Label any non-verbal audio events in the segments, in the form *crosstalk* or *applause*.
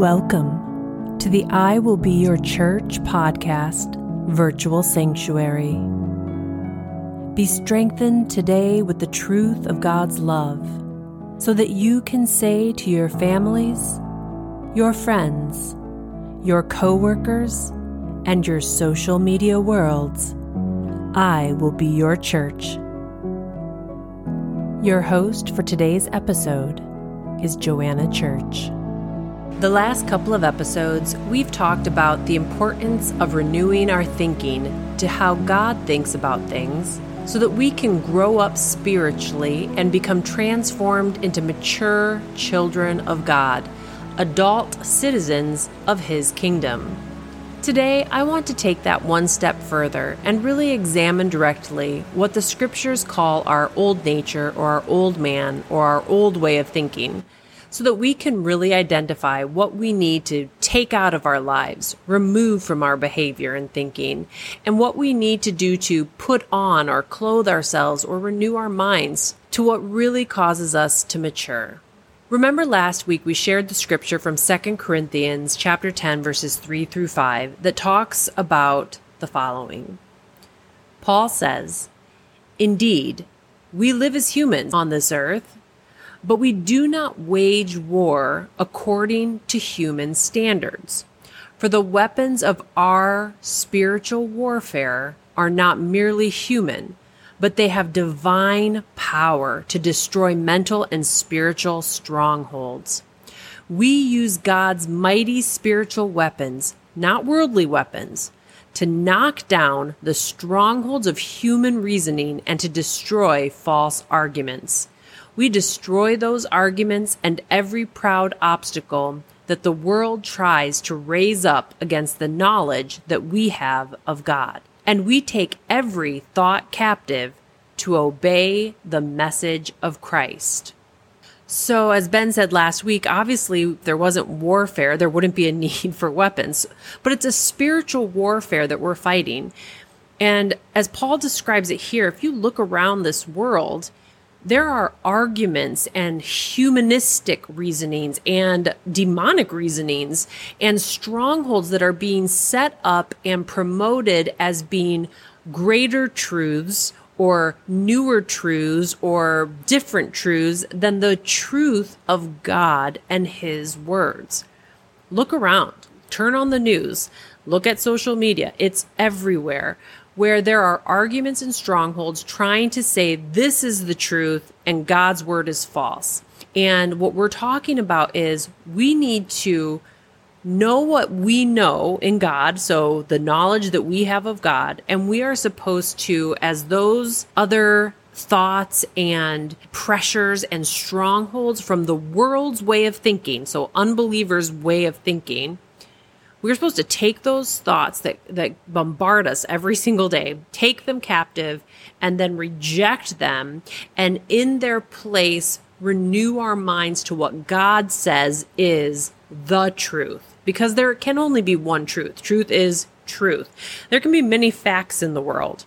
Welcome to the I Will Be Your Church podcast virtual sanctuary. Be strengthened today with the truth of God's love so that you can say to your families, your friends, your coworkers, and your social media worlds, I will be your church. Your host for today's episode is Joanna Church. The last couple of episodes, we've talked about the importance of renewing our thinking to how God thinks about things so that we can grow up spiritually and become transformed into mature children of God, adult citizens of His kingdom. Today, I want to take that one step further and really examine directly what the scriptures call our old nature or our old man or our old way of thinking so that we can really identify what we need to take out of our lives, remove from our behavior and thinking, and what we need to do to put on or clothe ourselves or renew our minds to what really causes us to mature. Remember last week we shared the scripture from 2 Corinthians chapter 10 verses 3 through 5 that talks about the following. Paul says, "Indeed, we live as humans on this earth, but we do not wage war according to human standards. For the weapons of our spiritual warfare are not merely human, but they have divine power to destroy mental and spiritual strongholds. We use God's mighty spiritual weapons, not worldly weapons, to knock down the strongholds of human reasoning and to destroy false arguments. We destroy those arguments and every proud obstacle that the world tries to raise up against the knowledge that we have of God. And we take every thought captive to obey the message of Christ. So, as Ben said last week, obviously there wasn't warfare, there wouldn't be a *laughs* need for weapons, but it's a spiritual warfare that we're fighting. And as Paul describes it here, if you look around this world, there are arguments and humanistic reasonings and demonic reasonings and strongholds that are being set up and promoted as being greater truths or newer truths or different truths than the truth of God and His words. Look around, turn on the news, look at social media. It's everywhere where there are arguments and strongholds trying to say this is the truth and God's word is false. And what we're talking about is we need to know what we know in God, so the knowledge that we have of God, and we are supposed to, as those other thoughts and pressures and strongholds from the world's way of thinking, so unbelievers' way of thinking, we're supposed to take those thoughts that, that bombard us every single day, take them captive, and then reject them, and in their place, renew our minds to what God says is the truth. Because there can only be one truth. Truth is truth. There can be many facts in the world,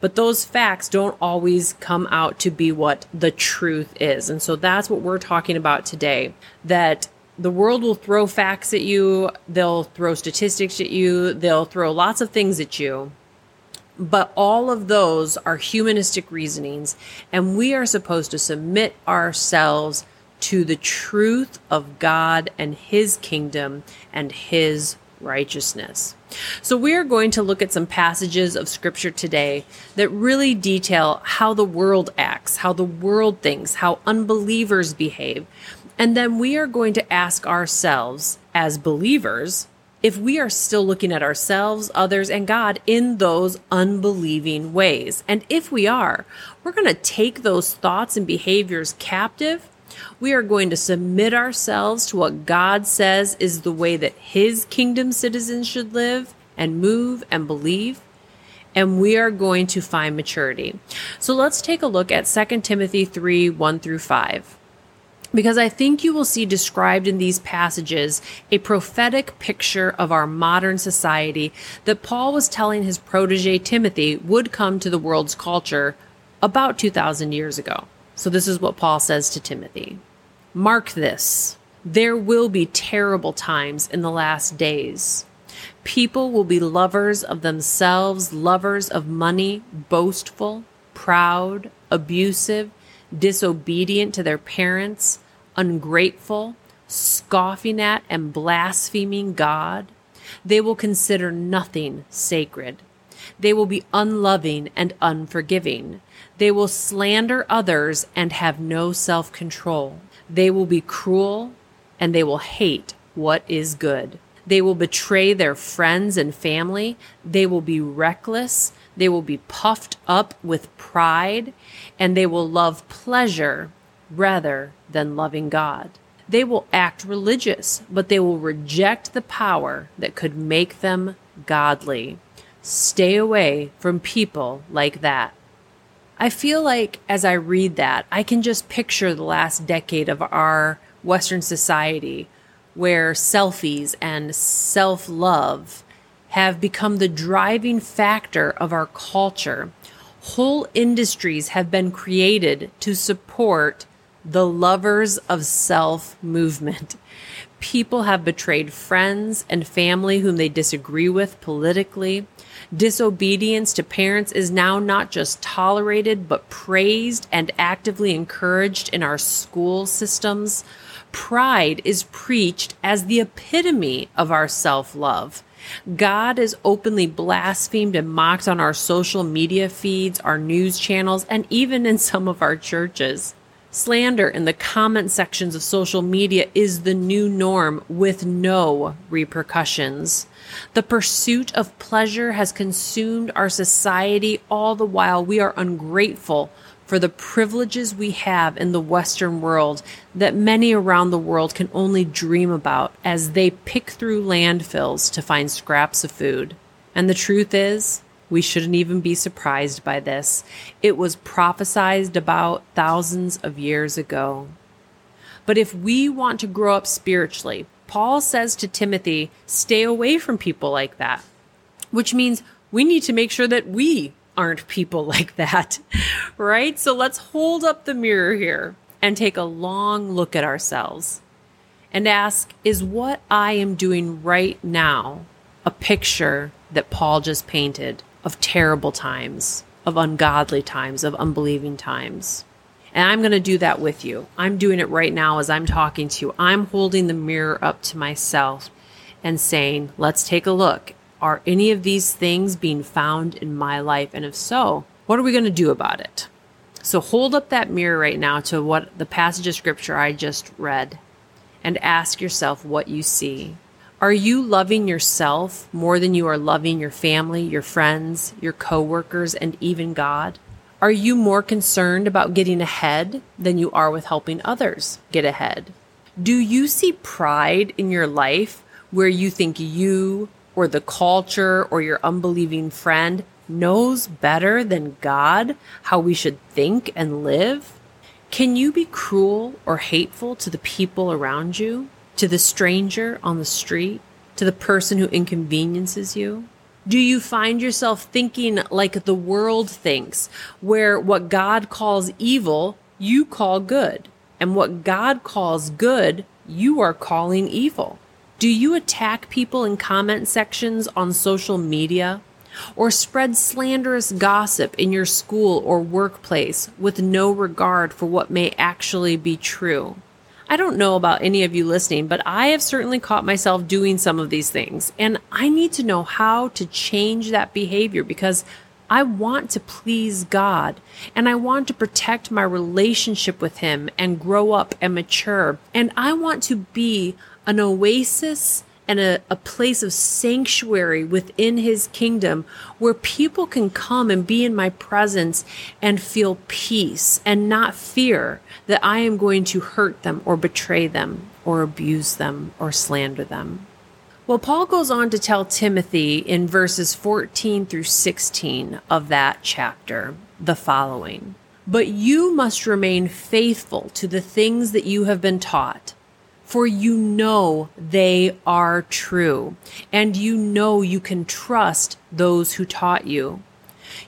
but those facts don't always come out to be what the truth is. And so that's what we're talking about today. That the world will throw facts at you, they'll throw statistics at you, they'll throw lots of things at you. But all of those are humanistic reasonings, and we are supposed to submit ourselves to the truth of God and His kingdom and His righteousness. So, we are going to look at some passages of scripture today that really detail how the world acts, how the world thinks, how unbelievers behave. And then we are going to ask ourselves as believers if we are still looking at ourselves, others, and God in those unbelieving ways. And if we are, we're going to take those thoughts and behaviors captive. We are going to submit ourselves to what God says is the way that His kingdom citizens should live and move and believe. And we are going to find maturity. So let's take a look at 2 Timothy 3 1 through 5 because I think you will see described in these passages a prophetic picture of our modern society that Paul was telling his protege Timothy would come to the world's culture about 2,000 years ago. So, this is what Paul says to Timothy Mark this, There will be terrible times in the last days. People will be lovers of themselves, lovers of money, boastful, proud, abusive, disobedient to their parents, ungrateful, scoffing at and blaspheming God. They will consider nothing sacred. They will be unloving and unforgiving. They will slander others and have no self control. They will be cruel and they will hate what is good. They will betray their friends and family. They will be reckless. They will be puffed up with pride and they will love pleasure rather than loving God. They will act religious, but they will reject the power that could make them godly. Stay away from people like that. I feel like as I read that, I can just picture the last decade of our Western society where selfies and self love have become the driving factor of our culture. Whole industries have been created to support the lovers of self movement. People have betrayed friends and family whom they disagree with politically. Disobedience to parents is now not just tolerated, but praised and actively encouraged in our school systems. Pride is preached as the epitome of our self love. God is openly blasphemed and mocked on our social media feeds, our news channels, and even in some of our churches. Slander in the comment sections of social media is the new norm with no repercussions. The pursuit of pleasure has consumed our society all the while we are ungrateful for the privileges we have in the Western world that many around the world can only dream about as they pick through landfills to find scraps of food. And the truth is, we shouldn't even be surprised by this. It was prophesied about thousands of years ago. But if we want to grow up spiritually, Paul says to Timothy, stay away from people like that, which means we need to make sure that we aren't people *laughs* like that, right? So let's hold up the mirror here and take a long look at ourselves and ask, is what I am doing right now a picture that Paul just painted? Of terrible times, of ungodly times, of unbelieving times. And I'm going to do that with you. I'm doing it right now as I'm talking to you. I'm holding the mirror up to myself and saying, let's take a look. Are any of these things being found in my life? And if so, what are we going to do about it? So hold up that mirror right now to what the passage of scripture I just read and ask yourself what you see. Are you loving yourself more than you are loving your family, your friends, your coworkers, and even God? Are you more concerned about getting ahead than you are with helping others get ahead? Do you see pride in your life where you think you or the culture or your unbelieving friend knows better than God how we should think and live? Can you be cruel or hateful to the people around you? To the stranger on the street, to the person who inconveniences you? Do you find yourself thinking like the world thinks, where what God calls evil, you call good, and what God calls good, you are calling evil? Do you attack people in comment sections on social media? Or spread slanderous gossip in your school or workplace with no regard for what may actually be true? I don't know about any of you listening, but I have certainly caught myself doing some of these things. And I need to know how to change that behavior because I want to please God and I want to protect my relationship with Him and grow up and mature. And I want to be an oasis and a, a place of sanctuary within his kingdom where people can come and be in my presence and feel peace and not fear that I am going to hurt them or betray them or abuse them or slander them. Well, Paul goes on to tell Timothy in verses 14 through 16 of that chapter the following But you must remain faithful to the things that you have been taught for you know they are true, and you know you can trust those who taught you.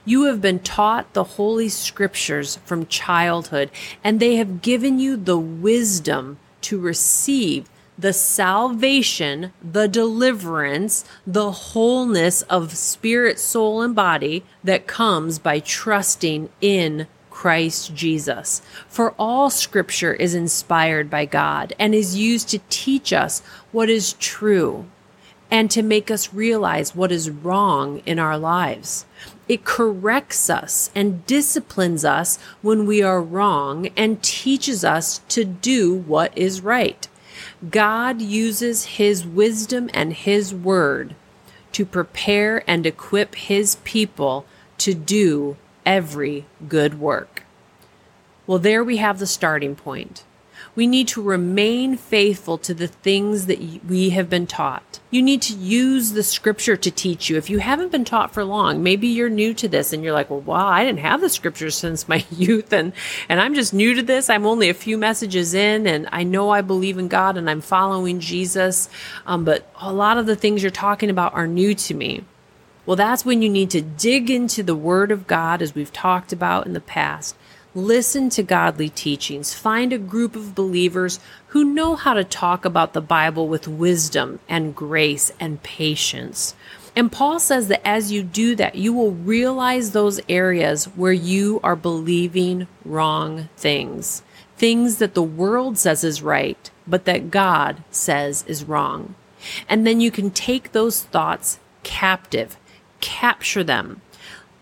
You have been taught the Holy Scriptures from childhood, and they have given you the wisdom to receive the salvation, the deliverance, the wholeness of spirit, soul, and body that comes by trusting in Christ Jesus. For all scripture is inspired by God and is used to teach us what is true and to make us realize what is wrong in our lives. It corrects us and disciplines us when we are wrong and teaches us to do what is right. God uses His wisdom and His word to prepare and equip His people to do every good work. Well, there we have the starting point. We need to remain faithful to the things that we have been taught. You need to use the scripture to teach you. If you haven't been taught for long, maybe you're new to this and you're like, well, wow, I didn't have the scriptures *laughs* since my *laughs* youth and, and I'm just new to this. I'm only a few messages in and I know I believe in God and I'm following Jesus. Um, but a lot of the things you're talking about are new to me. Well, that's when you need to dig into the Word of God, as we've talked about in the past, Listen to godly teachings. Find a group of believers who know how to talk about the Bible with wisdom and grace and patience. And Paul says that as you do that, you will realize those areas where you are believing wrong things. Things that the world says is right, but that God says is wrong. And then you can take those thoughts captive, capture them,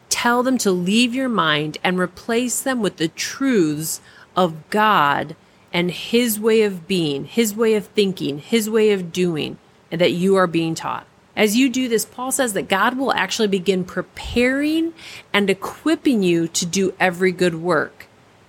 tell them to leave your mind and replace them with the truths of God and His way of being, His way of thinking, His way of doing, and that you are being taught. As you do this, Paul says that God will actually begin preparing and equipping you to do every good work,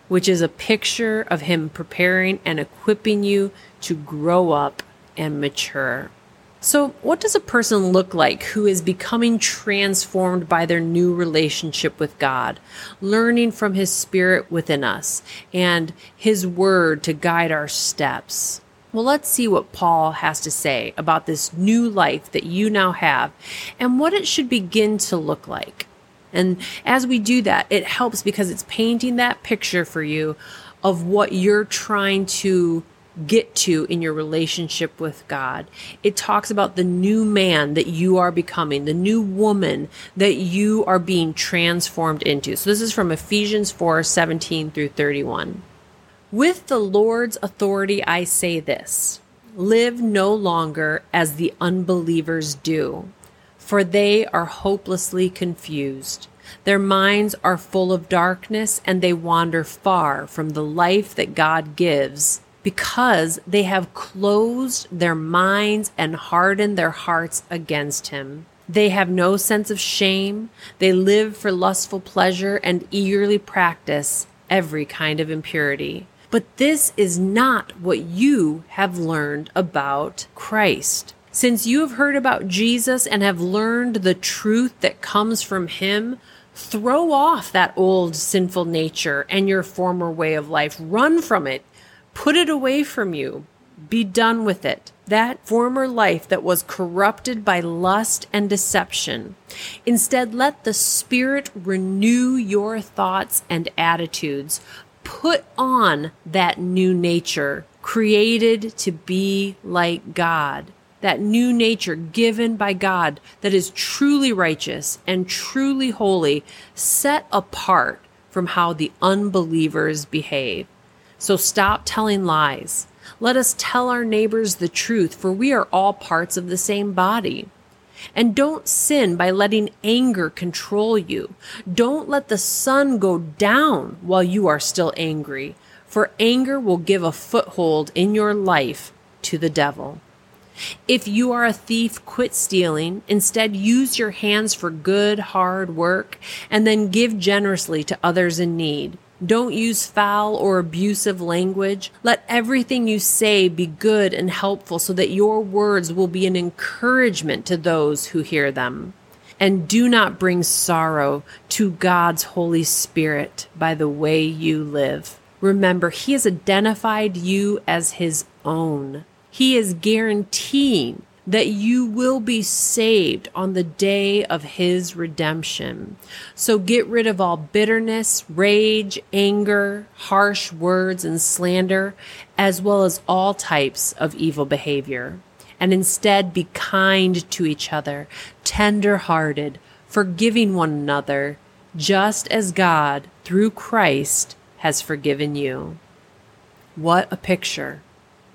which is a picture of Him preparing and equipping you to grow up and mature. So, what does a person look like who is becoming transformed by their new relationship with God, learning from His Spirit within us and His Word to guide our steps? Well, let's see what Paul has to say about this new life that you now have and what it should begin to look like. And as we do that, it helps because it's painting that picture for you of what you're trying to get to in your relationship with God. It talks about the new man that you are becoming, the new woman that you are being transformed into. So this is from Ephesians 4 17 through 31. With the Lord's authority, I say this live no longer as the unbelievers do, for they are hopelessly confused. Their minds are full of darkness and they wander far from the life that God gives because they have closed their minds and hardened their hearts against him. They have no sense of shame. They live for lustful pleasure and eagerly practice every kind of impurity. But this is not what you have learned about Christ. Since you have heard about Jesus and have learned the truth that comes from him, throw off that old sinful nature and your former way of life. Run from it Put it away from you. Be done with it. That former life that was corrupted by lust and deception. Instead, let the Spirit renew your thoughts and attitudes. Put on that new nature, created to be like God. That new nature given by God that is truly righteous and truly holy, set apart from how the unbelievers behave. So stop telling lies. Let us tell our neighbors the truth, for we are all parts of the same body. And don't sin by letting anger control you. Don't let the sun go down while you are still angry, for anger will give a foothold in your life to the devil. If you are a thief, quit stealing. Instead, use your hands for good, hard work, and then give generously to others in need. Don't use foul or abusive language. Let everything you say be good and helpful so that your words will be an encouragement to those who hear them. And do not bring sorrow to God's Holy Spirit by the way you live. Remember, He has identified you as His own. He is guaranteeing that you will be saved on the day of his redemption. So get rid of all bitterness, rage, anger, harsh words, and slander, as well as all types of evil behavior. And instead be kind to each other, tender hearted, forgiving one another, just as God, through Christ, has forgiven you. What a picture!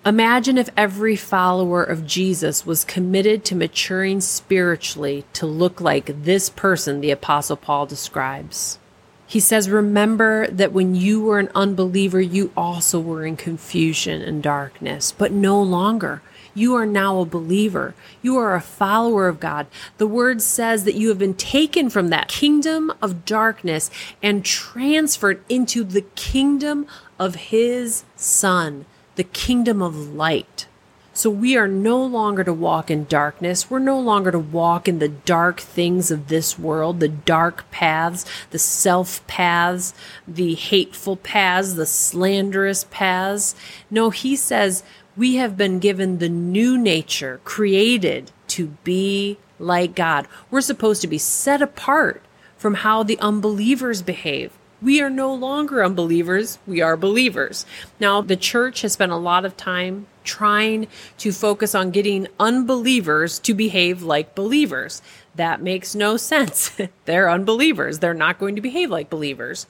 Imagine if every follower of Jesus was committed to maturing spiritually to look like this person the Apostle Paul describes. He says, Remember that when you were an unbeliever, you also were in confusion and darkness, but no longer. You are now a believer. You are a follower of God. The word says that you have been taken from that kingdom of darkness and transferred into the kingdom of his son the kingdom of light. So we are no longer to walk in darkness. We're no longer to walk in the dark things of this world, the dark paths, the self paths, the hateful paths, the slanderous paths. No, he says we have been given the new nature created to be like God. We're supposed to be set apart from how the unbelievers behave. We are no longer unbelievers. We are believers. Now, the church has spent a lot of time trying to focus on getting unbelievers to behave like believers. That makes no sense. *laughs* They're unbelievers. They're not going to behave like believers.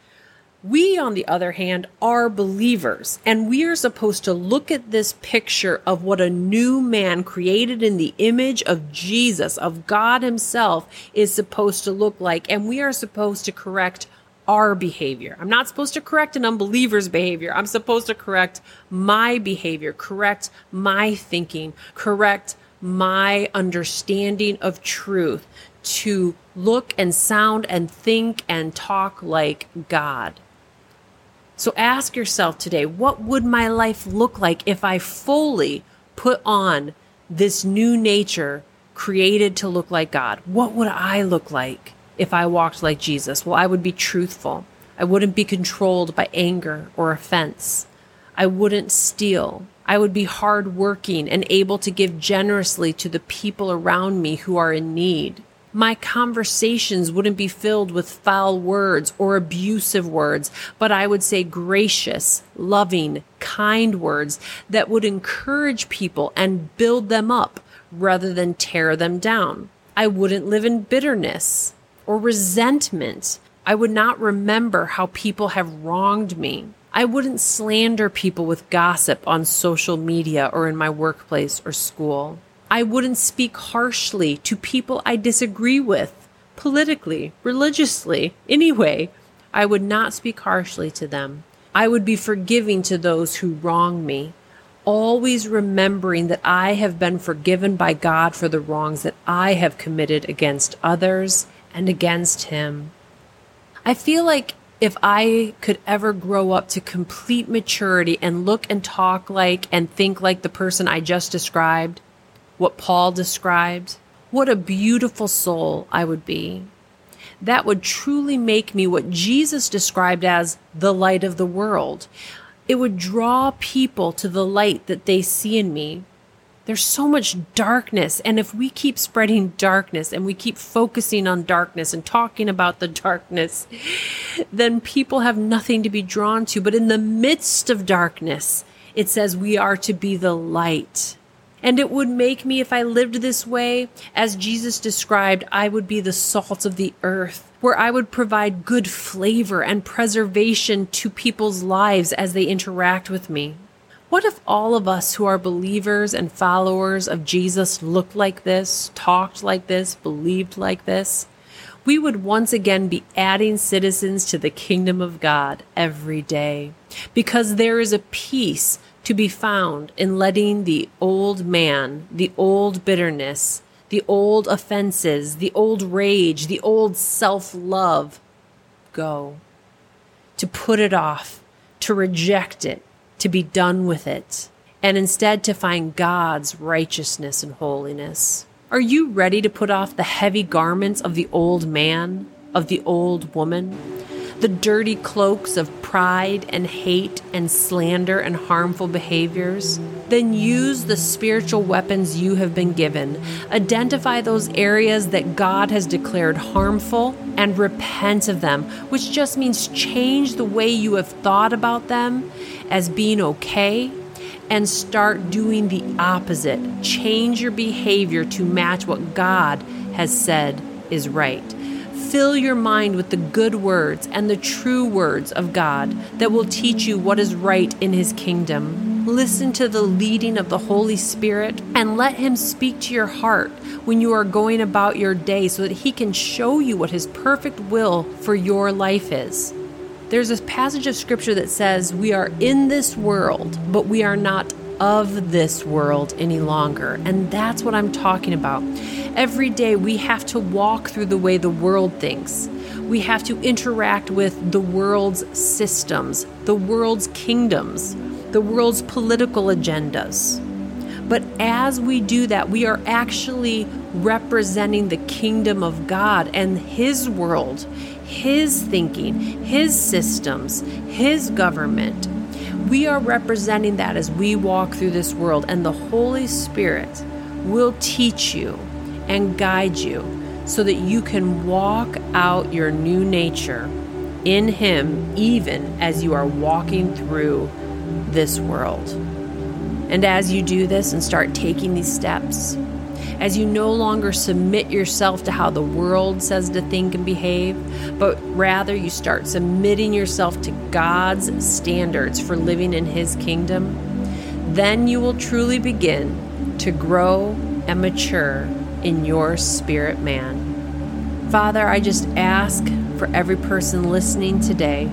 We, on the other hand, are believers, and we are supposed to look at this picture of what a new man created in the image of Jesus, of God Himself, is supposed to look like, and we are supposed to correct our behavior. I'm not supposed to correct an unbeliever's behavior. I'm supposed to correct my behavior, correct my thinking, correct my understanding of truth to look and sound and think and talk like God. So ask yourself today, what would my life look like if I fully put on this new nature created to look like God? What would I look like? If I walked like Jesus? Well, I would be truthful. I wouldn't be controlled by anger or offense. I wouldn't steal. I would be hardworking and able to give generously to the people around me who are in need. My conversations wouldn't be filled with foul words or abusive words, but I would say gracious, loving, kind words that would encourage people and build them up rather than tear them down. I wouldn't live in bitterness or resentment. I would not remember how people have wronged me. I wouldn't slander people with gossip on social media or in my workplace or school. I wouldn't speak harshly to people I disagree with, politically, religiously, anyway. I would not speak harshly to them. I would be forgiving to those who wrong me, always remembering that I have been forgiven by God for the wrongs that I have committed against others and against him. I feel like if I could ever grow up to complete maturity and look and talk like and think like the person I just described, what Paul described, what a beautiful soul I would be. That would truly make me what Jesus described as the light of the world. It would draw people to the light that they see in me there's so much darkness. And if we keep spreading darkness and we keep focusing on darkness and talking about the darkness, then people have nothing to be drawn to. But in the midst of darkness, it says we are to be the light. And it would make me, if I lived this way, as Jesus described, I would be the salt of the earth, where I would provide good flavor and preservation to people's lives as they interact with me. What if all of us who are believers and followers of Jesus looked like this, talked like this, believed like this? We would once again be adding citizens to the kingdom of God every day because there is a peace to be found in letting the old man, the old bitterness, the old offenses, the old rage, the old self love go. To put it off, to reject it, to be done with it, and instead to find God's righteousness and holiness? Are you ready to put off the heavy garments of the old man, of the old woman? The dirty cloaks of pride and hate and slander and harmful behaviors? Then use the spiritual weapons you have been given. Identify those areas that God has declared harmful and repent of them, which just means change the way you have thought about them as being okay and start doing the opposite. Change your behavior to match what God has said is right. Fill your mind with the good words and the true words of God that will teach you what is right in His kingdom. Listen to the leading of the Holy Spirit and let Him speak to your heart when you are going about your day so that He can show you what His perfect will for your life is. There's a passage of Scripture that says, We are in this world, but we are not of this world any longer. And that's what I'm talking about. Every day we have to walk through the way the world thinks. We have to interact with the world's systems, the world's kingdoms, the world's political agendas. But as we do that, we are actually representing the kingdom of God and His world, His thinking, His systems, His government. We are representing that as we walk through this world, and the Holy Spirit will teach you and guide you so that you can walk out your new nature in Him even as you are walking through this world. And as you do this and start taking these steps, as you no longer submit yourself to how the world says to think and behave, but rather you start submitting yourself to God's standards for living in His kingdom, then you will truly begin to grow and mature in your spirit man. Father, I just ask for every person listening today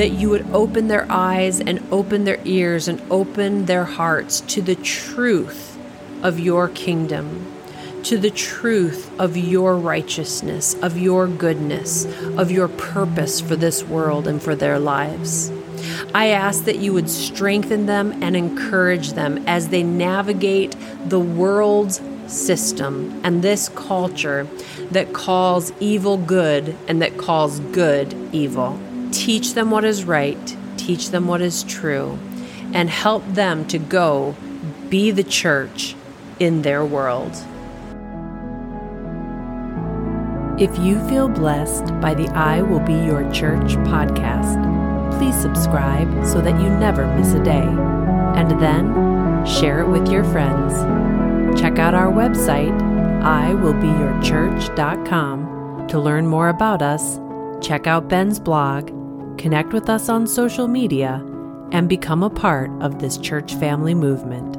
that you would open their eyes and open their ears and open their hearts to the truth of your kingdom to the truth of your righteousness, of your goodness, of your purpose for this world and for their lives. I ask that you would strengthen them and encourage them as they navigate the world's system and this culture that calls evil good and that calls good evil. Teach them what is right, teach them what is true, and help them to go be the church in their world. If you feel blessed by the I Will Be Your Church podcast, please subscribe so that you never miss a day. And then share it with your friends. Check out our website, iwillbeyourchurch.com, to learn more about us, check out Ben's blog, connect with us on social media, and become a part of this church family movement.